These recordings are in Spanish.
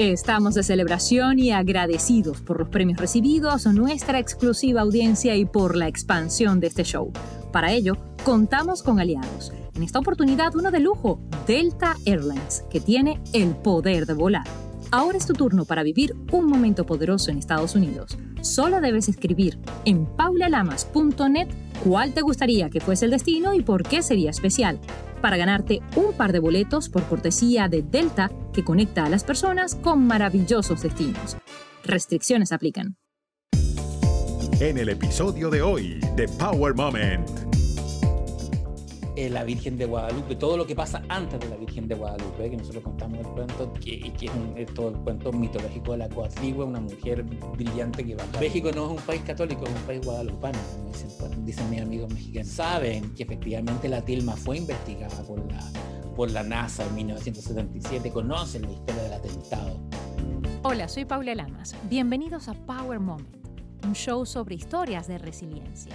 Estamos de celebración y agradecidos por los premios recibidos, nuestra exclusiva audiencia y por la expansión de este show. Para ello, contamos con aliados. En esta oportunidad, uno de lujo, Delta Airlines, que tiene el poder de volar. Ahora es tu turno para vivir un momento poderoso en Estados Unidos. Solo debes escribir en paulalamas.net cuál te gustaría que fuese el destino y por qué sería especial, para ganarte un par de boletos por cortesía de Delta que conecta a las personas con maravillosos destinos. Restricciones aplican. En el episodio de hoy de Power Moment. Eh, la Virgen de Guadalupe, todo lo que pasa antes de la Virgen de Guadalupe, que nosotros contamos el cuento, que, que es, todo el cuento mitológico de la Coatligua, una mujer brillante que va. México no es un país católico, es un país guadalupano, como dicen, dicen mis amigos mexicanos. Saben que efectivamente la tilma fue investigada por la, por la NASA en 1977, conocen la historia del atentado. Hola, soy Paula Lamas. Bienvenidos a Power Moment, un show sobre historias de resiliencia.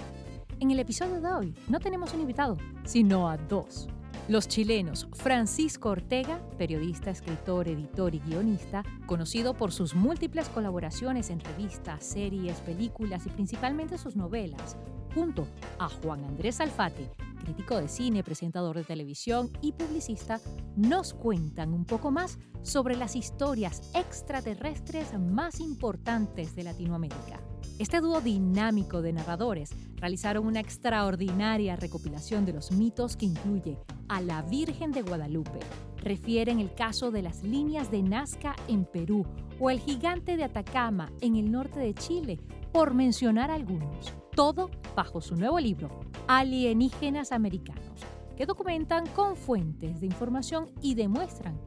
En el episodio de hoy no tenemos un invitado, sino a dos. Los chilenos Francisco Ortega, periodista, escritor, editor y guionista, conocido por sus múltiples colaboraciones en revistas, series, películas y principalmente sus novelas, junto a Juan Andrés Alfate, crítico de cine, presentador de televisión y publicista, nos cuentan un poco más sobre las historias extraterrestres más importantes de Latinoamérica. Este dúo dinámico de narradores realizaron una extraordinaria recopilación de los mitos que incluye a la Virgen de Guadalupe, refieren el caso de las líneas de Nazca en Perú o el gigante de Atacama en el norte de Chile, por mencionar algunos. Todo bajo su nuevo libro, Alienígenas Americanos, que documentan con fuentes de información y demuestran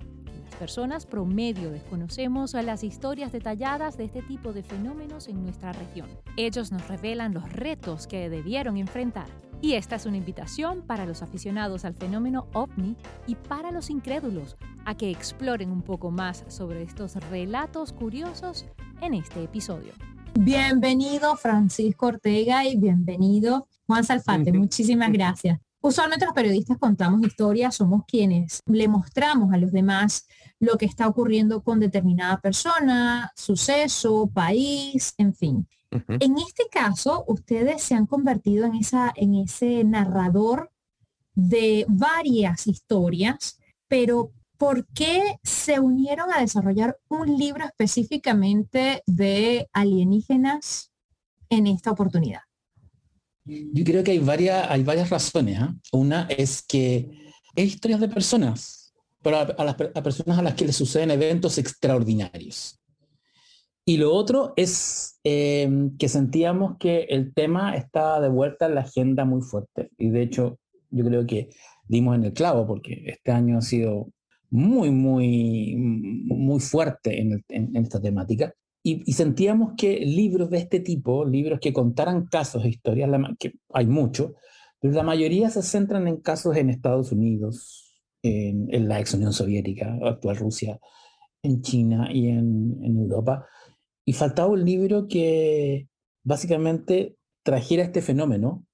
personas promedio desconocemos las historias detalladas de este tipo de fenómenos en nuestra región. Ellos nos revelan los retos que debieron enfrentar. Y esta es una invitación para los aficionados al fenómeno ovni y para los incrédulos a que exploren un poco más sobre estos relatos curiosos en este episodio. Bienvenido Francisco Ortega y bienvenido Juan Salfate. Muchísimas gracias. Usualmente los periodistas contamos historias, somos quienes le mostramos a los demás lo que está ocurriendo con determinada persona, suceso, país, en fin. En este caso, ustedes se han convertido en, esa, en ese narrador de varias historias, pero ¿por qué se unieron a desarrollar un libro específicamente de alienígenas en esta oportunidad? Yo creo que hay varias, hay varias razones. ¿ah? Una es que es historias de personas pero a, las personas a las que les suceden eventos extraordinarios. Y lo otro es em, que sentíamos que el tema estaba de vuelta en la agenda muy fuerte. Y de hecho, yo creo que dimos en el clavo porque este año ha sido muy, muy, muy fuerte en, esta temática. Y, sentíamos que libros de este tipo, libros que contaran casos e historias, que hay muchos, pero la mayoría se centran en casos en Estados Unidos, en, la ex Unión Soviética, actual Rusia, en China y en, Europa. Y faltaba un libro que básicamente trajera este fenómeno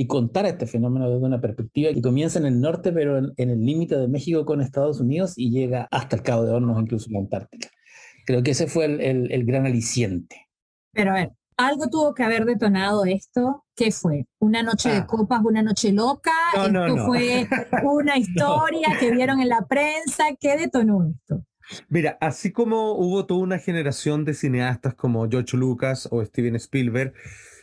y contara este fenómeno desde una perspectiva que comienza en el norte, pero en, el límite de México con Estados Unidos y llega hasta el Cabo de Hornos, incluso la Antártica. Creo que ese fue el, el gran aliciente. Pero a ver, algo tuvo que haber detonado esto. ¿Qué fue? ¿Una noche de ah. copas, una noche loca? ¿Esto fue una historia que vieron en la prensa? ¿Qué detonó esto? Mira, así como hubo toda una generación de cineastas como George Lucas o Steven Spielberg,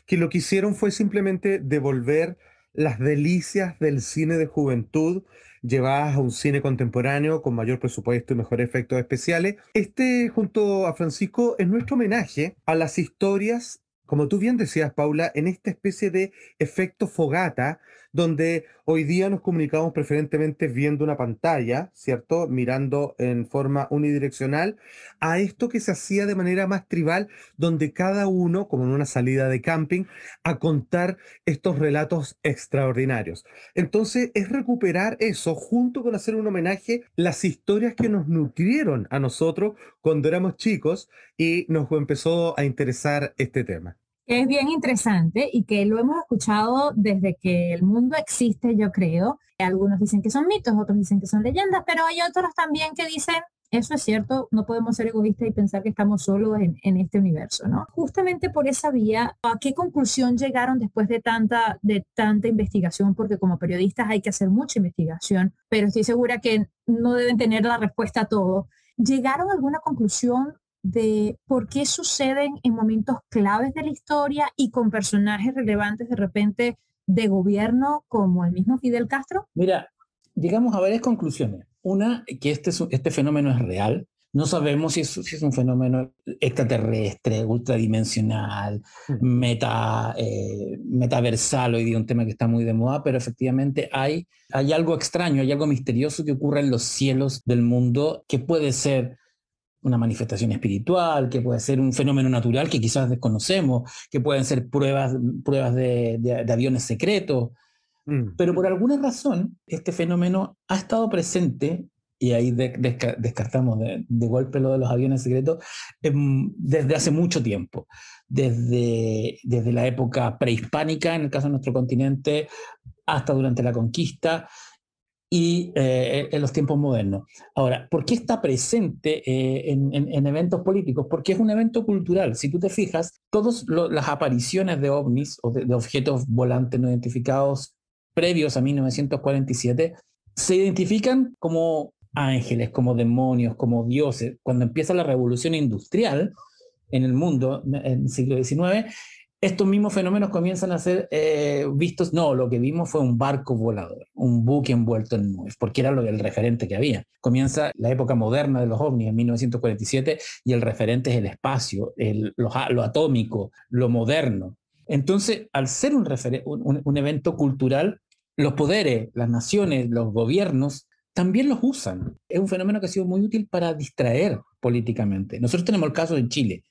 que lo que hicieron fue simplemente devolver las delicias del cine de juventud llevadas a un cine contemporáneo con mayor presupuesto y mejores efectos especiales. Este, junto a Francisco, es nuestro homenaje a las historias como tú bien decías, Paula, en esta especie de efecto fogata, donde hoy día nos comunicamos preferentemente viendo una pantalla, ¿cierto? Mirando en forma unidireccional, a esto que se hacía de manera más tribal, donde cada uno, como en una salida de camping, a contar estos relatos extraordinarios. Entonces, es recuperar eso junto con hacer un homenaje, las historias que nos nutrieron a nosotros cuando éramos chicos y nos empezó a interesar este tema es bien interesante y que lo hemos escuchado desde que el mundo existe, yo creo. Algunos dicen que son mitos, otros dicen que son leyendas, pero hay otros también que dicen Eso es cierto, no podemos ser egoístas y pensar que estamos solos en, este universo, ¿no? Justamente por esa vía, ¿a qué conclusión llegaron después de tanta, de tanta investigación? Porque como periodistas hay que hacer mucha investigación, pero estoy segura que no deben tener la respuesta a todo. ¿Llegaron a alguna conclusión de por qué suceden en momentos claves de la historia y con personajes relevantes de repente de gobierno como el mismo Fidel Castro? Mira, llegamos a varias conclusiones. Una, que este, este fenómeno es real. No sabemos si es, si es un fenómeno extraterrestre, ultradimensional, mm. meta, eh, metaversal, hoy día un tema que está muy de moda, pero efectivamente hay, hay algo extraño, hay algo misterioso que ocurre en los cielos del mundo que puede ser una manifestación espiritual, que puede ser un fenómeno natural que quizás desconocemos, que pueden ser pruebas, pruebas de, de, aviones secretos. Mm. Pero por alguna razón, este fenómeno ha estado presente, y ahí descartamos de, golpe lo de los aviones secretos, em, desde hace mucho tiempo. Desde, desde la época prehispánica, en el caso de nuestro continente, hasta durante la conquista, y eh, en los tiempos modernos. Ahora, ¿por qué está presente eh, en, eventos políticos? Porque es un evento cultural. Si tú te fijas, todas las apariciones de ovnis o de, objetos volantes no identificados previos a 1947 se identifican como ángeles, como demonios, como dioses. Cuando empieza la revolución industrial en el mundo, en el siglo XIX, estos mismos fenómenos comienzan a ser eh, vistos, no, lo que vimos fue un barco volador, un buque envuelto en nubes, porque era lo, el referente que había. Comienza la época moderna de los ovnis en 1947 y el referente es el espacio, el, lo, atómico, lo moderno. Entonces, al ser un, un evento cultural, los poderes, las naciones, los gobiernos también los usan. Es un fenómeno que ha sido muy útil para distraer políticamente. Nosotros tenemos el caso de Chile.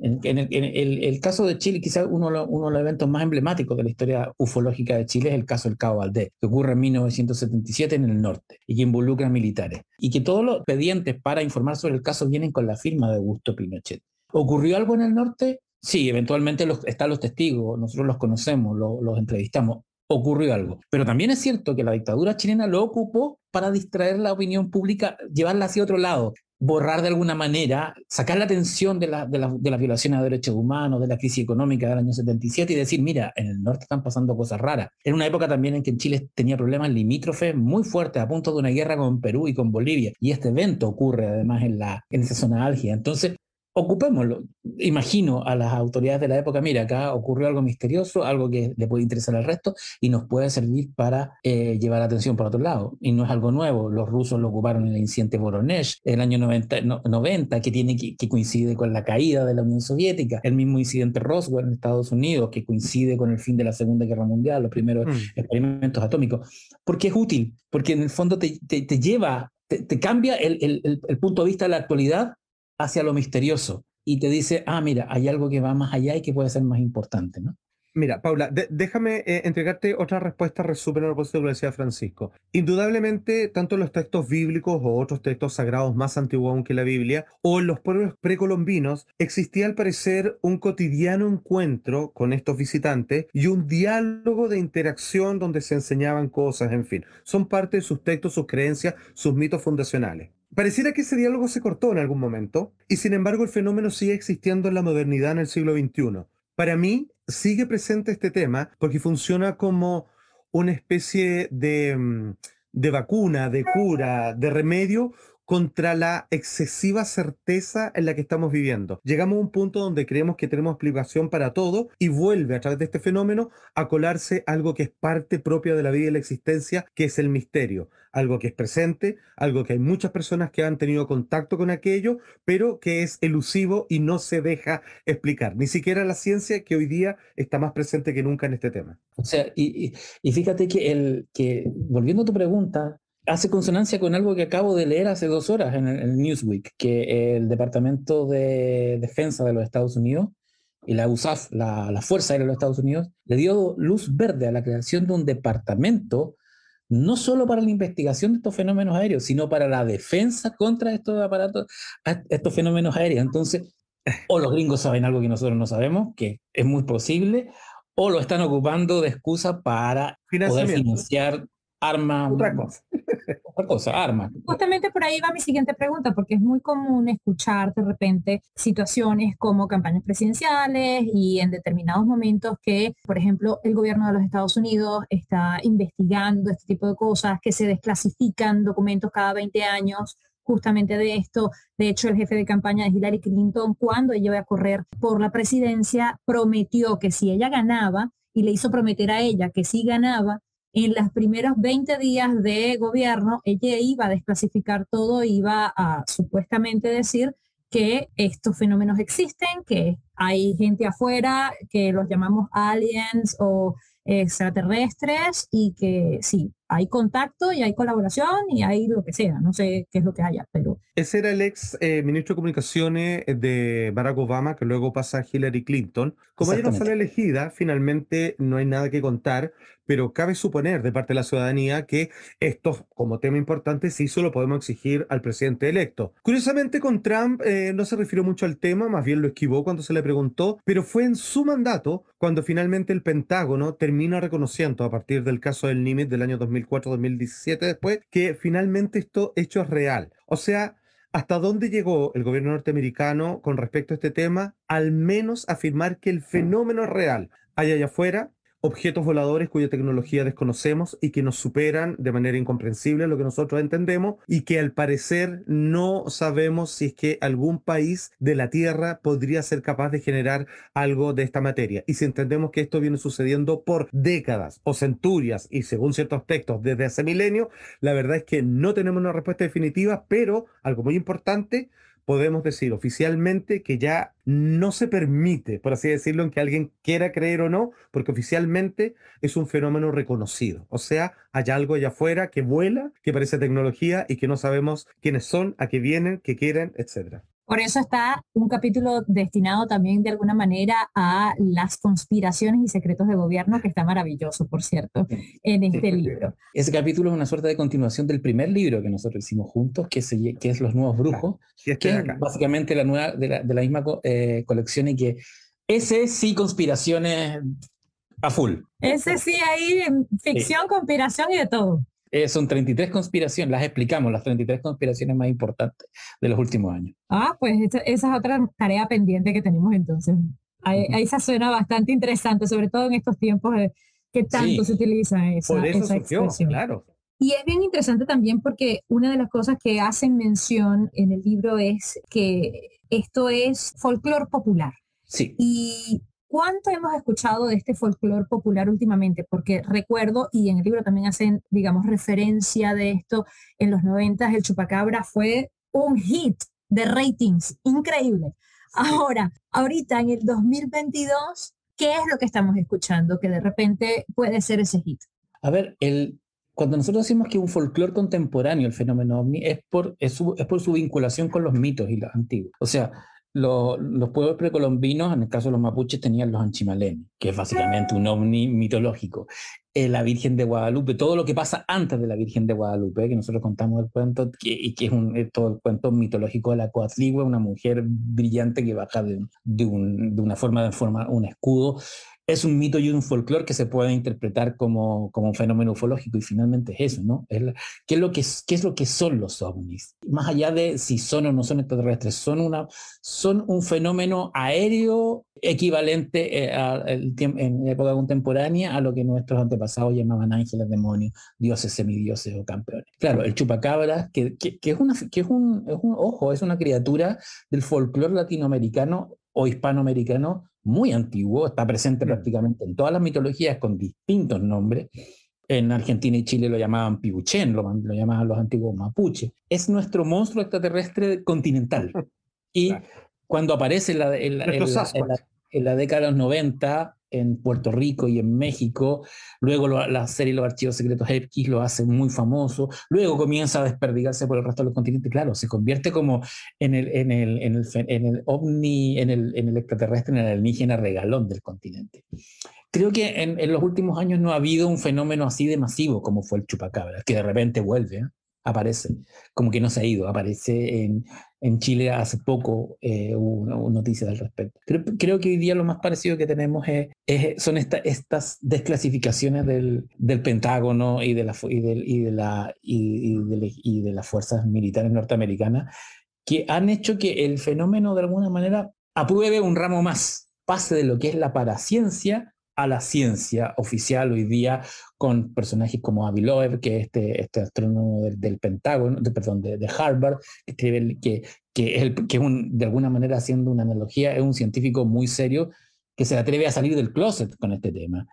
En, el, caso de Chile, quizás uno, de los eventos más emblemáticos de la historia ufológica de Chile es el caso del Cabo Valdés, que ocurre en 1977 en el norte y que involucra militares. Y que todos los expedientes para informar sobre el caso vienen con la firma de Augusto Pinochet. ¿Ocurrió algo en el norte? Sí, eventualmente están los testigos, nosotros los conocemos, los entrevistamos ocurrió algo. Pero también es cierto que la dictadura chilena lo ocupó para distraer la opinión pública, llevarla hacia otro lado borrar de alguna manera, sacar la atención de, la, de, la, de las violaciones de derechos humanos, de la crisis económica del año 77 y decir, mira, en el norte están pasando cosas raras. En una época también en que Chile tenía problemas limítrofes muy fuertes, a punto de una guerra con Perú y con Bolivia. Y este evento ocurre además en, la, en esa zona álgida. Entonces, ocupémoslo. Imagino a las autoridades de la época, mira, acá ocurrió algo misterioso, algo que le puede interesar al resto y nos puede servir para eh, llevar la atención por otro lado. Y no es algo nuevo, los rusos lo ocuparon en el incidente Voronezh, el año 90, 90 que, tiene, que, coincide con la caída de la Unión Soviética, el mismo incidente Roswell en Estados Unidos, que coincide con el fin de la Segunda Guerra Mundial, los primeros mm. experimentos atómicos, porque es útil, porque en el fondo te, te, lleva, te, cambia el, el, el punto de vista de la actualidad hacia lo misterioso y te dice, ah, mira, hay algo que va más allá y que puede ser más importante, ¿no? Mira, Paula, déjame eh, entregarte otra respuesta resumen a lo que decía Francisco. Indudablemente, tanto los textos bíblicos o otros textos sagrados más antiguos que la Biblia, o en los pueblos precolombinos, existía al parecer un cotidiano encuentro con estos visitantes y un diálogo de interacción donde se enseñaban cosas, en fin. Son parte de sus textos, sus creencias, sus mitos fundacionales. Pareciera que ese diálogo se cortó en algún momento, y sin embargo el fenómeno sigue existiendo en la modernidad en el siglo XXI. Para mí sigue presente este tema porque funciona como una especie de, mm, de vacuna, de cura, de remedio contra la excesiva certeza en la que estamos viviendo. Llegamos a un punto donde creemos que tenemos explicación para todo y vuelve a través de este fenómeno a colarse algo que es parte propia de la vida y la existencia, que es el misterio, algo que es presente, algo que hay muchas personas que han tenido contacto con aquello, pero que es elusivo y no se deja explicar, ni siquiera la ciencia que hoy día está más presente que nunca en este tema. O sea, y, fíjate que, el, que volviendo a tu pregunta, hace consonancia con algo que acabo de leer hace dos horas en el, Newsweek, que el Departamento de Defensa de los Estados Unidos y la USAF, la, Fuerza Aérea de los Estados Unidos, le dio luz verde a la creación de un departamento no solo para la investigación de estos fenómenos aéreos, sino para la defensa contra estos aparatos, estos fenómenos aéreos. Entonces, o los gringos saben algo que nosotros no sabemos, que es muy posible, o lo están ocupando de excusa para poder financiar armas. Otra cosa. Otra cosa, armas. Justamente por ahí va mi siguiente pregunta, porque es muy común escuchar de repente situaciones como campañas presidenciales y en determinados momentos que, por ejemplo, el gobierno de los Estados Unidos está investigando este tipo de cosas, que se desclasifican documentos cada 20 años justamente de esto. De hecho, el jefe de campaña de Hillary Clinton, cuando ella iba a correr por la presidencia, prometió que si ella ganaba, y le hizo prometer a ella que si ganaba, en los primeros 20 días de gobierno, ella iba a desclasificar todo, iba a supuestamente decir que estos fenómenos existen, que hay gente afuera, que los llamamos aliens o extraterrestres y que sí, hay contacto y hay colaboración y hay lo que sea, no sé qué es lo que haya, pero... Ese era el ex eh, ministro de Comunicaciones de Barack Obama, que luego pasa a Hillary Clinton. Como ella no sale elegida, finalmente no hay nada que contar, pero cabe suponer de parte de la ciudadanía que esto, como tema importante, sí solo podemos exigir al presidente electo. Curiosamente, con Trump eh, no se refirió mucho al tema, más bien lo esquivó cuando se le preguntó, pero fue en su mandato cuando finalmente el Pentágono termina reconociendo, a partir del caso del Nimitz del año 2004-2017 después, que finalmente esto hecho es real. O sea, ¿Hasta dónde llegó el gobierno norteamericano con respecto a este tema? Al menos afirmar que el fenómeno es real. Hay allá afuera objetos voladores cuya tecnología desconocemos y que nos superan de manera incomprensible lo que nosotros entendemos y que al parecer no sabemos si es que algún país de la Tierra podría ser capaz de generar algo de esta materia. Y si entendemos que esto viene sucediendo por décadas o centurias y según ciertos aspectos desde hace milenio, la verdad es que no tenemos una respuesta definitiva, pero algo muy importante, podemos decir oficialmente que ya no se permite, por así decirlo, en que alguien quiera creer o no, porque oficialmente es un fenómeno reconocido. O sea, hay algo allá afuera que vuela, que parece tecnología y que no sabemos quiénes son, a qué vienen, qué quieren, etcétera. Por eso está un capítulo destinado también de alguna manera a las conspiraciones y secretos de gobierno, que está maravilloso, por cierto, en este libro. Ese capítulo es una suerte de continuación del primer libro que nosotros hicimos juntos, que, que es Los Nuevos Brujos, que es básicamente la, nueva, de, la, misma eh, colección y que ese sí conspiraciones a full. Ese sí hay ficción, conspiración y de todo. Eh, son 33 conspiraciones, las explicamos, las 33 conspiraciones más importantes de los últimos años. Ah, pues esa, es otra tarea pendiente que tenemos entonces. Ahí, esa suena bastante interesante, sobre todo en estos tiempos que tanto se utiliza esa, Por eso expresión. claro. Y es bien interesante también porque una de las cosas que hacen mención en el libro es que esto es folclore popular. Sí. Y ¿Cuánto hemos escuchado de este folclore popular últimamente? Porque recuerdo, y en el libro también hacen, digamos, referencia de esto, en los 90 el chupacabra fue un hit de ratings, increíble. Ahora, ahorita en el 2022, ¿qué es lo que estamos escuchando que de repente puede ser ese hit? A ver, el, cuando nosotros decimos que un folclore contemporáneo, el fenómeno ovni, es por, es, es por su vinculación con los mitos y los antiguos. O sea, los, pueblos precolombinos, en el caso de los mapuches, tenían los anchimalenes, que es básicamente un ovni mitológico. Eh, la Virgen de Guadalupe, todo lo que pasa antes de la Virgen de Guadalupe, que nosotros contamos el cuento, y que es un, todo el cuento mitológico de la Coatligua, una mujer brillante que baja de, de, un, de una forma de formar un escudo es un mito y un folclore que se puede interpretar como, como un fenómeno ufológico y finalmente es eso, ¿no? ¿qué, es lo que, ¿Qué es lo que son los ovnis? Más allá de si son o no son extraterrestres, son, una, son un fenómeno aéreo equivalente eh, a, en época contemporánea a lo que nuestros antepasados llamaban ángeles, demonios, dioses, semidioses o campeones. Claro, el chupacabra, que, que, es, una, que es, es un, ojo, es una criatura del folclore latinoamericano o hispanoamericano muy antiguo, está presente prácticamente en todas las mitologías con distintos nombres. En Argentina y Chile lo llamaban pibuchen, lo, llamaban los antiguos mapuches. Es nuestro monstruo extraterrestre continental. Y cuando aparece en la, en, la, década de los 90, en Puerto Rico y en México. Luego la serie Los Archivos Secretos X lo hace muy famoso. Luego comienza a desperdigarse por el resto de los continentes. Claro, se convierte como en el, en el, en el, en el ovni, en el, en el extraterrestre, en el alienígena regalón del continente. Creo que en, los últimos años no ha habido un fenómeno así de masivo como fue el chupacabra, que de repente vuelve. ¿eh? Aparece, como que no se ha ido, aparece en, en Chile hace poco eh, hubo una, noticia al respecto. Creo, que hoy día lo más parecido que tenemos es, son estas desclasificaciones del, del, Pentágono y de, la, y, y, de la, y, de, y de las fuerzas militares norteamericanas que han hecho que el fenómeno de alguna manera apruebe un ramo más, pase de lo que es la paraciencia a la ciencia oficial hoy día con personajes como Avi Loeb, que es este, este astrónomo del, Pentágono, de, perdón, de, Harvard, que, que, que, es, el, que un, de alguna manera haciendo una analogía, es un científico muy serio que se atreve a salir del closet con este tema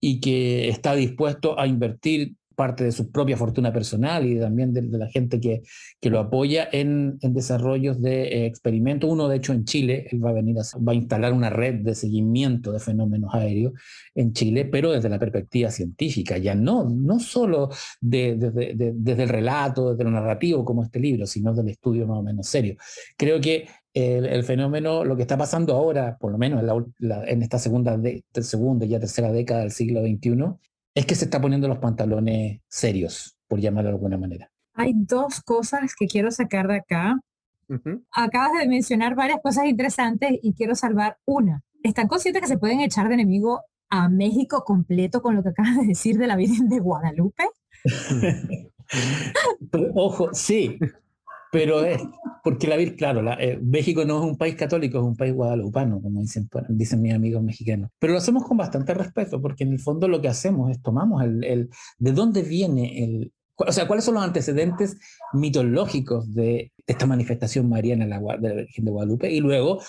y que está dispuesto a invertir parte de su propia fortuna personal y también de, la gente que, que, lo apoya en, en desarrollos de eh, experimentos. Uno, de hecho, en Chile, él va a venir va a instalar una red de seguimiento de fenómenos aéreos en Chile, pero desde la perspectiva científica, ya no, no solo de, desde el relato, desde lo narrativo como este libro, sino del estudio más o menos serio. Creo que el, el, fenómeno, lo que está pasando ahora, por lo menos en, en esta segunda, de, segunda y ya tercera década del siglo XXI, es que se está poniendo los pantalones serios, por llamarlo de alguna manera. Hay dos cosas que quiero sacar de acá. Acabas de mencionar varias cosas interesantes y quiero salvar una. ¿Están conscientes que se pueden echar de enemigo a México completo con lo que acabas de decir de la Virgen de Guadalupe? Ojo, sí, pero es porque la claro, eh, México no es un país católico, es un país guadalupano, como dicen, dicen mis amigos mexicanos. Pero lo hacemos con bastante respeto, porque en el fondo lo que hacemos es tomamos el, el de dónde viene el, o sea, cuáles son los antecedentes mitológicos de esta manifestación mariana la, de la Virgen de Guadalupe y luego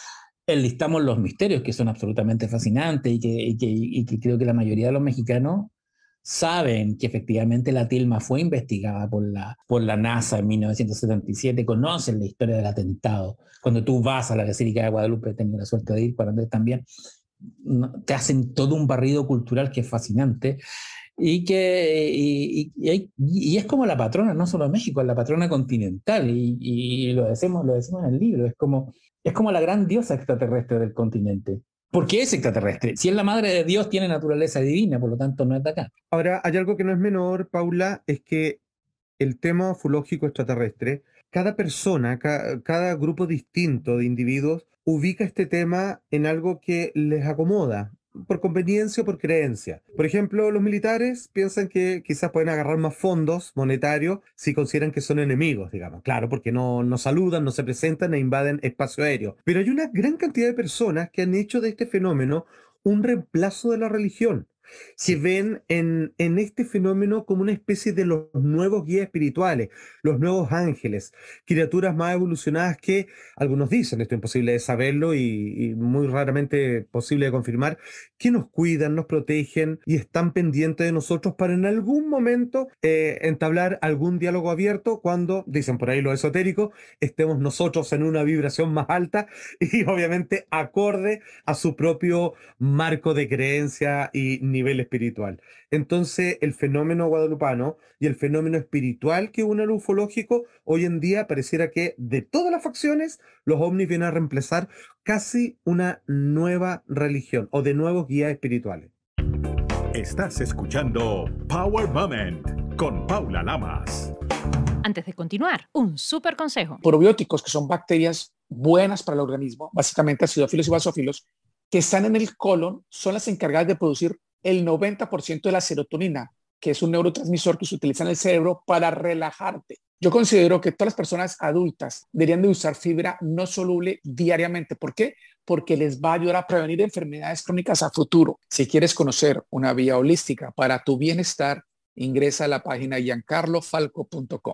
enlistamos los misterios que son absolutamente fascinantes y que, y que, y que creo que la mayoría de los mexicanos saben que efectivamente la tilma fue investigada por la, por la NASA en 1977, conocen la historia del atentado. Cuando tú vas a la Basílica de Guadalupe, tengo la suerte de ir para Andrés también, te hacen todo un barrido cultural que es fascinante y que y, y, es como la patrona no solo de México, es la patrona continental y, lo decimos lo decimos en el libro, es como es como la gran diosa extraterrestre del continente. ¿Por qué es extraterrestre? Si es la madre de Dios, tiene naturaleza divina, por lo tanto no es de acá. Ahora, hay algo que no es menor, Paula, es que el tema ufológico extraterrestre, cada persona, cada grupo distinto de individuos ubica este tema en algo que les acomoda, por conveniencia o por creencia. Por ejemplo, los militares piensan que quizás pueden agarrar más fondos monetarios si consideran que son enemigos, digamos. Claro, porque no, no saludan, no se presentan e invaden espacio aéreo. Pero hay una gran cantidad de personas que han hecho de este fenómeno un reemplazo de la religión se ven en, en, este fenómeno como una especie de los nuevos guías espirituales, los nuevos ángeles, criaturas más evolucionadas que algunos dicen, esto es imposible de saberlo y, muy raramente posible de confirmar, que nos cuidan, nos protegen y están pendientes de nosotros para en algún momento eh, entablar algún diálogo abierto cuando, dicen por ahí lo esotérico, estemos nosotros en una vibración más alta y obviamente acorde a su propio marco de creencia y nivel nivel espiritual. Entonces, el fenómeno guadalupano y el fenómeno espiritual que une al ufológico, hoy en día pareciera que de todas las facciones, los ovnis vienen a reemplazar casi una nueva religión o de nuevos guías espirituales. Estás escuchando Power Moment con Paula Lamas. Antes de continuar, un súper consejo. Probióticos, que son bacterias buenas para el organismo, básicamente acidófilos y basófilos, que están en el colon, son las encargadas de producir el 90% de la serotonina, que es un neurotransmisor que se utiliza en el cerebro para relajarte. Yo considero que todas las personas adultas deberían de usar fibra no soluble diariamente. ¿Por qué? Porque les va a ayudar a prevenir enfermedades crónicas a futuro. Si quieres conocer una vía holística para tu bienestar, ingresa a la página giancarlofalco.com.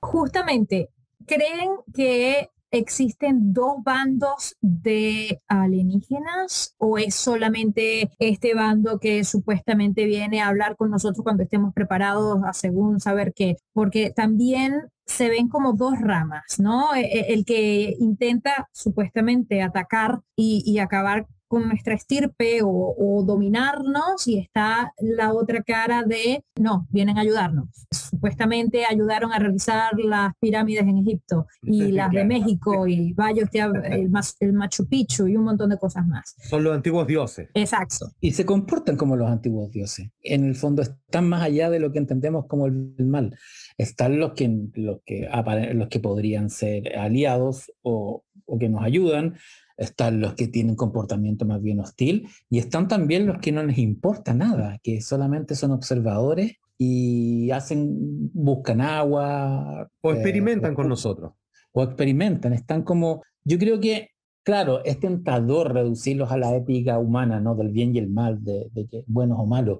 Justamente, ¿creen que ¿Existen dos bandos de alienígenas o es solamente este bando que supuestamente viene a hablar con nosotros cuando estemos preparados a según saber qué? Porque también se ven como dos ramas, ¿no? E, e, el que intenta supuestamente atacar y, acabar con nuestra estirpe o, dominarnos y está la otra cara de, no, vienen a ayudarnos. Supuestamente ayudaron a realizar las pirámides en Egipto y las de México y vaya el, el Machu Picchu y un montón de cosas más. Son los antiguos dioses. Exacto. Y se comportan como los antiguos dioses. En el fondo están más allá de lo que entendemos como el mal. Están los que, los que, los que podrían ser aliados o, o que nos ayudan, están los que tienen comportamiento más bien hostil y están también los que no les importa nada, que solamente son observadores y hacen, buscan agua. O eh, experimentan con nosotros. O experimentan, están como, yo creo que, claro, es tentador reducirlos a la ética humana, ¿no? Del bien y el mal, de, de que buenos o malos.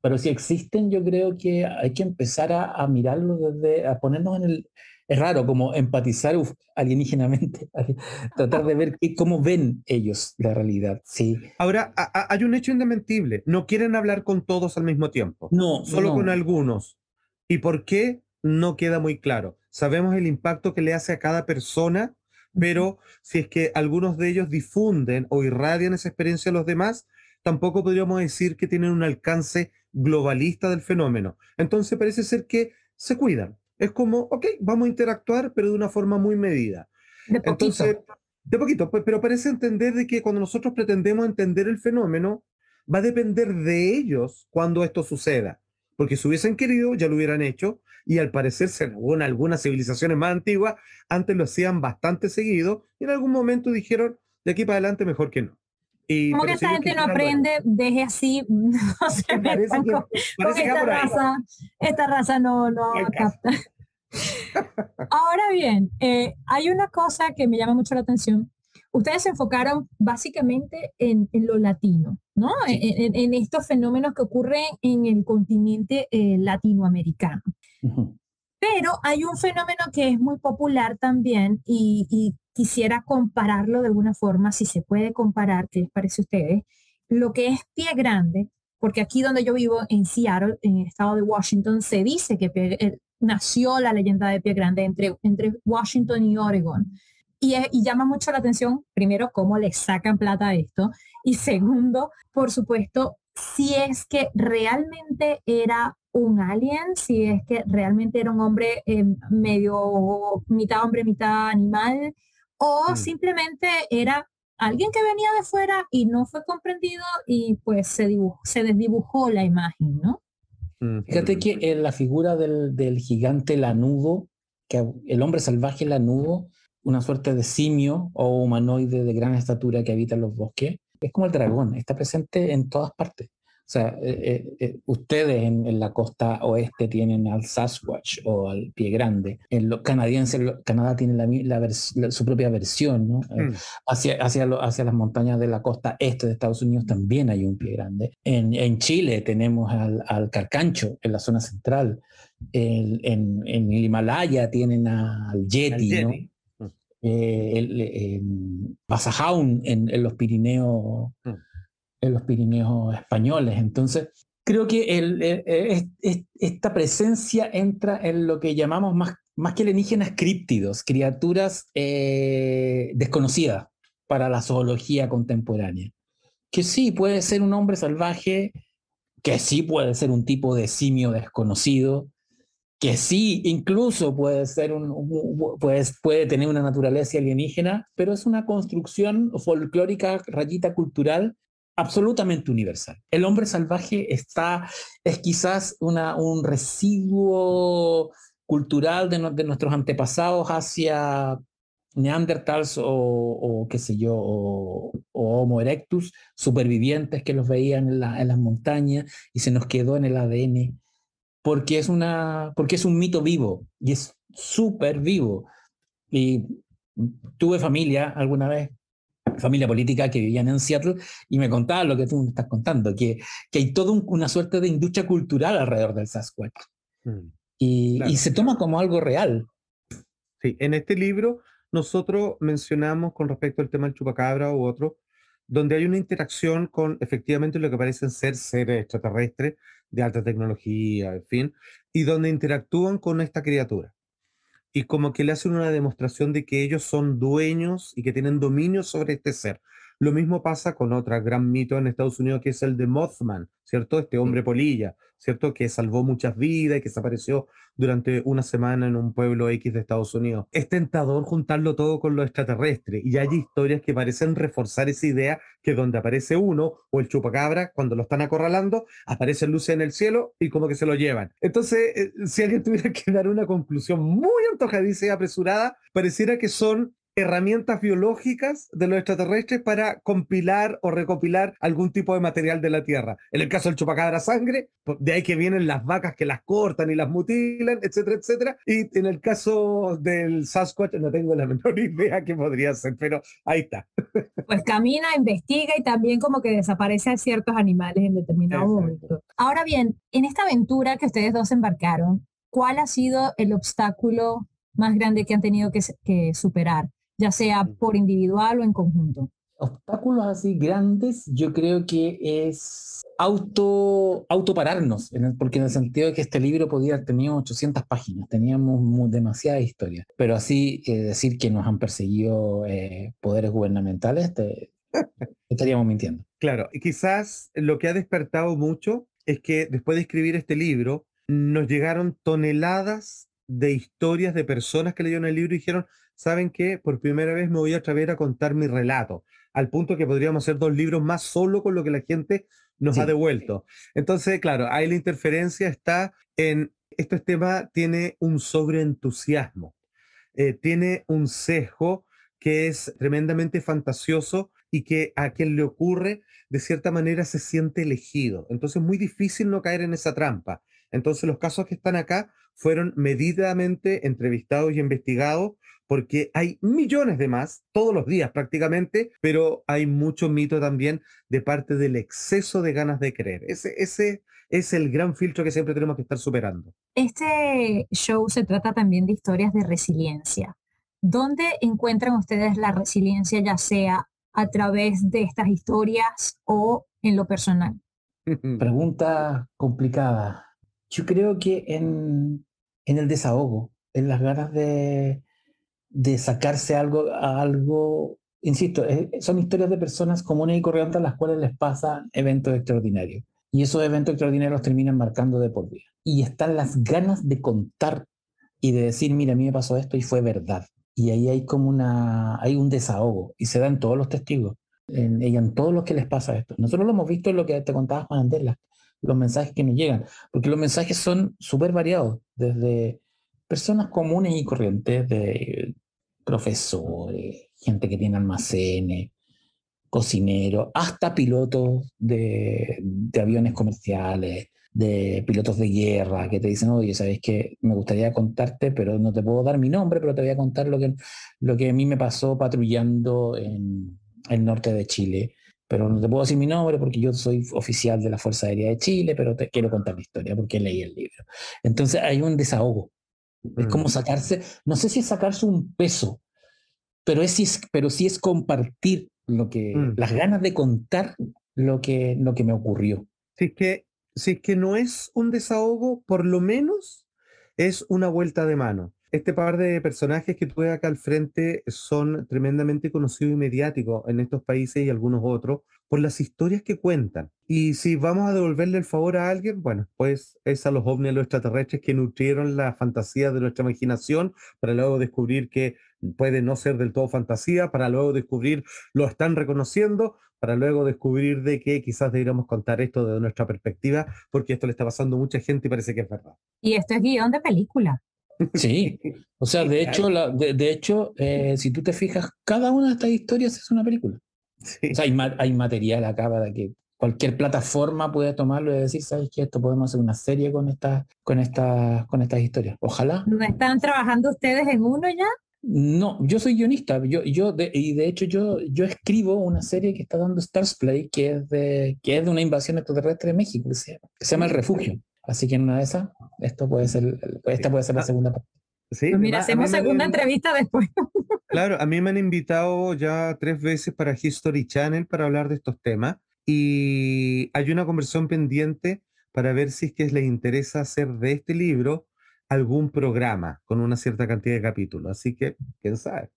Pero si existen, yo creo que hay que empezar a, a mirarlos desde, a ponernos en el, es raro como empatizar alienígenamente, tratar de ver cómo ven ellos la realidad. Sí. Ahora, hay un hecho indementible. No quieren hablar con todos al mismo tiempo. No. Solo con algunos. ¿Y por qué? No queda muy claro. Sabemos el impacto que le hace a cada persona, pero si es que algunos de ellos difunden o irradian esa experiencia a los demás, tampoco podríamos decir que tienen un alcance globalista del fenómeno. Entonces parece ser que se cuidan es como, ok, vamos a interactuar, pero de una forma muy medida. De poquito. Entonces, de poquito, pero parece entender de que cuando nosotros pretendemos entender el fenómeno, va a depender de ellos cuando esto suceda. Porque si hubiesen querido, ya lo hubieran hecho, y al parecer, según algunas civilizaciones más antiguas, antes lo hacían bastante seguido, y en algún momento dijeron, de aquí para adelante mejor que no. Y Como que esta gente no aprende, deje así, no se parece que, esta, raza, esta raza no, no capta. Ahora bien, eh, hay una cosa que me llama mucho la atención. Ustedes se enfocaron básicamente en, en lo latino, ¿no? En, en, estos fenómenos que ocurren en el continente eh, latinoamericano. Pero hay un fenómeno que es muy popular también y, y quisiera compararlo de alguna forma, si se puede comparar, ¿qué les parece a ustedes? Lo que es pie grande, porque aquí donde yo vivo, en Seattle, en el estado de Washington, se dice que eh, nació la leyenda de pie grande entre, entre Washington y Oregon. Y, y, llama mucho la atención, primero, cómo le sacan plata a esto. Y segundo, por supuesto, si es que realmente era un alien, si es que realmente era un hombre eh, medio mitad hombre, mitad animal, o mm. simplemente era alguien que venía de fuera y no fue comprendido y pues se, dibujó, se desdibujó la imagen, ¿no? Fíjate que en la figura del, del, gigante lanudo, que el hombre salvaje lanudo, una suerte de simio o humanoide de gran estatura que habita en los bosques, es como el dragón, está presente en todas partes. O sea, eh, eh, eh, ustedes en, la costa oeste tienen al Sasquatch o al Pie Grande. En los canadienses, Canadá tiene la, su propia versión, ¿no? Mm. hacia, hacia, hacia, las montañas de la costa este de Estados Unidos también hay un Pie Grande. En, en Chile tenemos al, al, Carcancho en la zona central. en, en, el Himalaya tienen al Yeti, ¿no? Mm. el, en Pasajaun en, en, los Pirineos. Mm en los Pirineos españoles. Entonces, creo que el, esta presencia entra en lo que llamamos más, más que alienígenas críptidos, criaturas eh, desconocidas para la zoología contemporánea. Que sí puede ser un hombre salvaje, que sí puede ser un tipo de simio desconocido, que sí incluso puede ser un, puede, puede tener una naturaleza alienígena, pero es una construcción folclórica, rayita cultural absolutamente universal. El hombre salvaje está, es quizás una, un residuo cultural de, nuestros antepasados hacia Neandertals o, qué sé yo, o, Homo erectus, supervivientes que los veían en, en, las montañas y se nos quedó en el ADN, porque es, una, porque es un mito vivo y es súper vivo. Y tuve familia alguna vez familia política que vivían en Seattle y me contaban lo que tú me estás contando, que, que hay toda una suerte de industria cultural alrededor del Sasquatch. Mm. Y, y, se toma como algo real. Sí, en este libro nosotros mencionamos con respecto al tema del chupacabra u otro, donde hay una interacción con efectivamente lo que parecen ser seres extraterrestres de alta tecnología, en fin, y donde interactúan con esta criatura y como que le hacen una demostración de que ellos son dueños y que tienen dominio sobre este ser. Lo mismo pasa con otro gran mito en Estados Unidos que es el de Mothman, ¿cierto? Este hombre polilla, ¿cierto? Que salvó muchas vidas y que desapareció durante una semana en un pueblo X de Estados Unidos. Es tentador juntarlo todo con lo extraterrestre y hay historias que parecen reforzar esa idea que donde aparece uno o el chupacabra, cuando lo están acorralando, aparecen luces en el cielo y como que se lo llevan. Entonces, eh, si alguien tuviera que dar una conclusión muy antojadiza y apresurada, pareciera que son herramientas biológicas de los extraterrestres para compilar o recopilar algún tipo de material de la Tierra. En el caso del chupacabra sangre, de ahí que vienen las vacas que las cortan y las mutilan, etcétera, etcétera. Y en el caso del Sasquatch no tengo la menor idea qué podría ser, pero ahí está. Pues camina, investiga y también como que desaparece a ciertos animales en determinado momento. Ahora bien, en esta aventura que ustedes dos embarcaron, ¿cuál ha sido el obstáculo más grande que han tenido que, que superar? Ya sea por individual o en conjunto? Obstáculos así grandes, yo creo que es auto, autopararnos, porque en el sentido de que este libro podía haber tenido 800 páginas, teníamos demasiada historia, pero así eh, decir que nos han perseguido eh, poderes gubernamentales, estaríamos mintiendo. Claro, y quizás lo que ha despertado mucho es que después de escribir este libro, nos llegaron toneladas de historias de personas que leyeron el libro y dijeron, ¿saben qué? Por primera vez me voy a atrever a contar mi relato, al punto que podríamos hacer dos libros más solo con lo que la gente nos ha devuelto. Entonces, claro, ahí la interferencia está en, este tema tiene un sobreentusiasmo, eh, tiene un sesgo que es tremendamente fantasioso y que a quien le ocurre, de cierta manera, se siente elegido. Entonces, es muy difícil no caer en esa trampa. Entonces, los casos que están acá fueron medidamente entrevistados y investigados porque hay millones de más todos los días prácticamente, pero hay mucho mito también de parte del exceso de ganas de creer. Ese, ese es el gran filtro que siempre tenemos que estar superando. Este show se trata también de historias de resiliencia. ¿Dónde encuentran ustedes la resiliencia, ya sea a través de estas historias o en lo personal? Pregunta complicada. Yo creo que en, el desahogo, en las ganas de, sacarse algo, algo, insisto, son historias de personas comunes y corrientes a las cuales les pasan eventos extraordinarios. Y esos eventos extraordinarios terminan marcando de por vida. Y están las ganas de contar y de decir, mira, a mí me pasó esto y fue verdad. Y ahí hay como una, hay un desahogo y se dan todos los testigos, en, en todos los que les pasa esto. Nosotros lo hemos visto en lo que te contaba Juan Andela, los mensajes que nos llegan, porque los mensajes son súper variados, desde personas comunes y corrientes, de profesores, gente que tiene almacenes, cocineros, hasta pilotos de, aviones comerciales, de pilotos de guerra, que te dicen, oye, sabes que me gustaría contarte, pero no te puedo dar mi nombre, pero te voy a contar lo que, lo que a mí me pasó patrullando en el norte de Chile. Pero no te puedo decir mi nombre porque yo soy oficial de la Fuerza Aérea de Chile, pero te quiero contar la historia porque leí el libro. Entonces hay un desahogo es como mm. sacarse, no sé si es sacarse un peso, pero, es, pero sí es compartir lo que, mm. las ganas de contar lo que, lo que me ocurrió. Si es, que, si es que no es un desahogo, por lo menos es una vuelta de mano. Este par de personajes que tuve acá al frente son tremendamente conocidos y mediáticos en estos países y algunos otros por las historias que cuentan. Y si vamos a devolverle el favor a alguien, bueno, pues es a los ovnis, a los extraterrestres que nutrieron la fantasía de nuestra imaginación para luego descubrir que puede no ser del todo fantasía, para luego descubrir lo están reconociendo, para luego descubrir de que quizás deberíamos contar esto desde nuestra perspectiva, porque esto le está pasando a mucha gente y parece que es verdad. Y esto es guion de película. Sí, o sea, de hecho, la, de, hecho eh, si tú te fijas, cada una de estas historias es una película. O sea, hay, hay material acá para que cualquier plataforma puede tomarlo y decir, ¿sabes qué? Esto podemos hacer una serie con estas, con estas, con estas historias. Ojalá. ¿No están trabajando ustedes en uno ya? No, yo soy guionista, yo, yo y de hecho yo, yo escribo una serie que está dando Stars Play, que es de, que es de una invasión extraterrestre de México, que se, llama El Refugio. Así que en una de esas, esto puede ser, esta puede ser la ah, segunda parte. Sí, pues mira, hacemos segunda entrevista después. Claro, a mí me han invitado ya tres veces para History Channel para hablar de estos temas y hay una conversación pendiente para ver si es que les interesa hacer de este libro algún programa con una cierta cantidad de capítulos. Así que, quién sabe.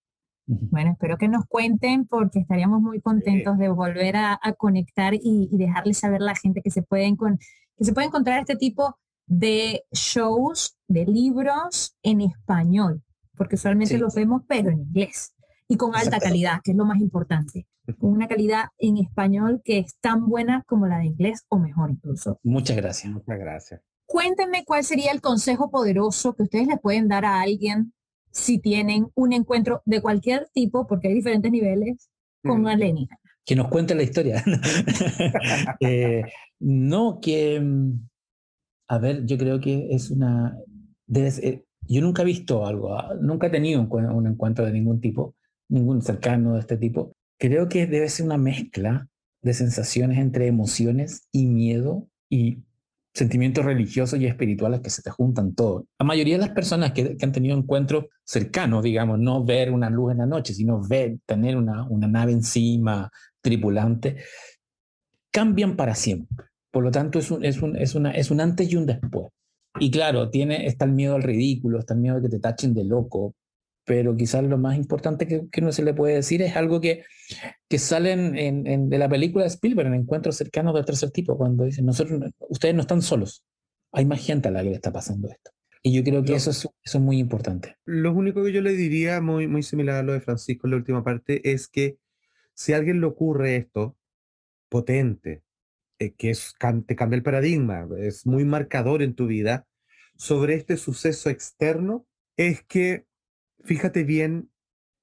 Bueno, espero que nos cuenten porque estaríamos muy contentos de volver a, conectar y, y, dejarles saber a la gente que se, pueden que se puede encontrar este tipo de shows, de libros en español, porque usualmente los vemos, pero en inglés y con alta calidad, que es lo más importante. Con una calidad en español que es tan buena como la de inglés o mejor incluso. Muchas gracias. Muchas gracias. Cuéntenme cuál sería el consejo poderoso que ustedes le pueden dar a alguien si tienen un encuentro de cualquier tipo, porque hay diferentes niveles, con una alienígena. Que nos cuente la historia. Eh, no, que, mm, a ver, yo creo que es una... Yo nunca he visto algo, ah, nunca he tenido un, encuentro de ningún tipo, ningún cercano de este tipo. Creo que debe ser una mezcla de sensaciones entre emociones y miedo y sentimientos religiosos y espirituales que se te juntan todos. La mayoría de las personas que, han tenido encuentros cercanos, digamos, no ver una luz en la noche, sino ver, tener una nave encima, tripulante, cambian para siempre. Por lo tanto, es un, es un, es una, es un antes y un después. Y claro, tiene, está el miedo al ridículo, está el miedo de que te tachen de loco, pero quizás lo más importante que, que uno se le puede decir es algo que, que sale en, en, de la película de Spielberg, en Encuentros cercanos del tercer tipo, cuando dicen, nosotros, ustedes no están solos, hay más gente a la que le está pasando esto. Y yo creo que eso, es, eso es muy importante. Lo único que yo le diría, muy, muy similar a lo de Francisco en la última parte, es que si a alguien le ocurre esto, potente, eh, que es, te cambia el paradigma, es muy marcador en tu vida, sobre este suceso externo, es que fíjate bien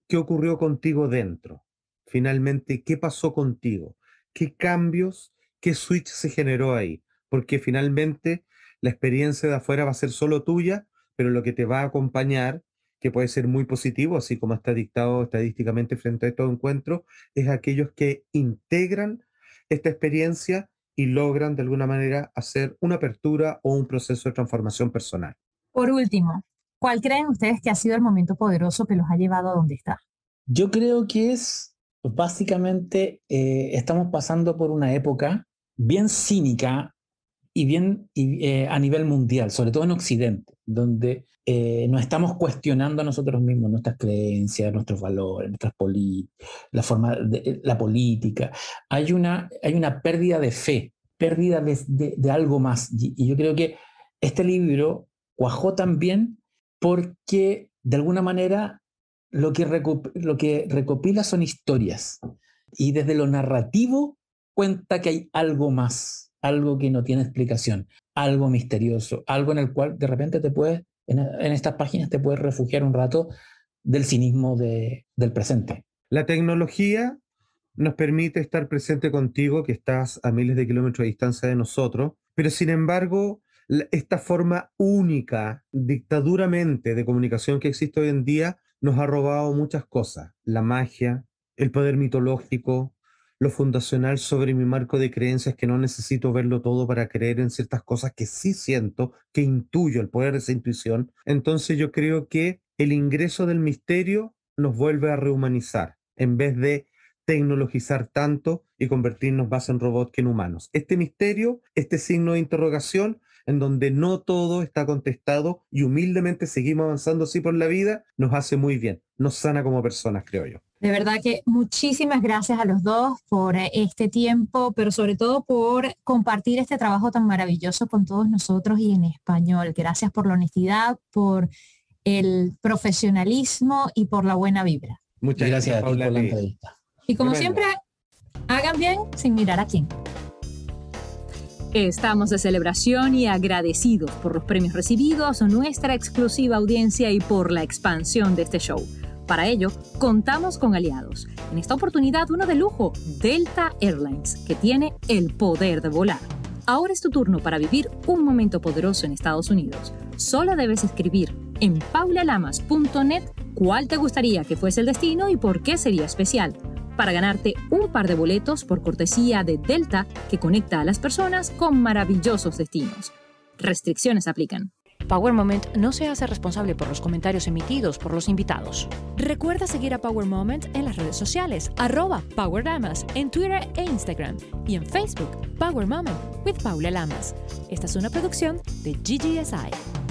qué ocurrió contigo dentro. Finalmente, qué pasó contigo, qué cambios, qué switch se generó ahí. Porque finalmente la experiencia de afuera va a ser solo tuya, pero lo que te va a acompañar, que puede ser muy positivo, así como está dictado estadísticamente frente a estos encuentros, es aquellos que integran esta experiencia y logran de alguna manera hacer una apertura o un proceso de transformación personal. Por último, ¿Cuál creen ustedes que ha sido el momento poderoso que los ha llevado a donde está? Yo creo que es básicamente, eh, estamos pasando por una época bien cínica y bien eh, a nivel mundial, sobre todo en Occidente, donde eh, nos estamos cuestionando a nosotros mismos, nuestras creencias, nuestros valores, nuestras la forma de la política. Hay una, hay una pérdida de fe, pérdida de, algo más. y, yo creo que este libro cuajó también porque de alguna manera lo que, lo que recopila son historias y desde lo narrativo cuenta que hay algo más, algo que no tiene explicación, algo misterioso, algo en el cual de repente te puedes, en, estas páginas te puedes refugiar un rato del cinismo de, del presente. La tecnología nos permite estar presente contigo, que estás a miles de kilómetros de distancia de nosotros, pero sin embargo esta forma única, dictaduramente de comunicación que existe hoy en día, nos ha robado muchas cosas. La magia, el poder mitológico, lo fundacional sobre mi marco de creencias que no necesito verlo todo para creer en ciertas cosas que sí siento, que intuyo el poder de esa intuición. Entonces yo creo que el ingreso del misterio nos vuelve a rehumanizar en vez de tecnologizar tanto y convertirnos más en robots que en humanos. Este misterio, este signo de interrogación, en donde no todo está contestado y humildemente seguimos avanzando así por la vida, nos hace muy bien, nos sana como personas, creo yo. De verdad que muchísimas gracias a los dos por eh, este tiempo, pero sobre todo por compartir este trabajo tan maravilloso con todos nosotros y en español. Gracias por la honestidad, por el profesionalismo y por la buena vibra. Muchas gracias, por la entrevista. Y como siempre, hagan bien sin mirar a quién. Estamos de celebración y agradecidos por los premios recibidos, nuestra exclusiva audiencia y por la expansión de este show. Para ello, contamos con aliados. En esta oportunidad, uno de lujo, Delta Airlines, que tiene el poder de volar. Ahora es tu turno para vivir un momento poderoso en Estados Unidos. Solo debes escribir en paulalamas.net cuál te gustaría que fuese el destino y por qué sería especial para ganarte un par de boletos por cortesía de Delta que conecta a las personas con maravillosos destinos. Restricciones aplican. Power Moment no se hace responsable por los comentarios emitidos por los invitados. Recuerda seguir a Power Moment en las redes sociales, arroba Power Lamas, en Twitter e Instagram, y en Facebook, Power Moment with Paula Lamas. Esta es una producción de GGSI.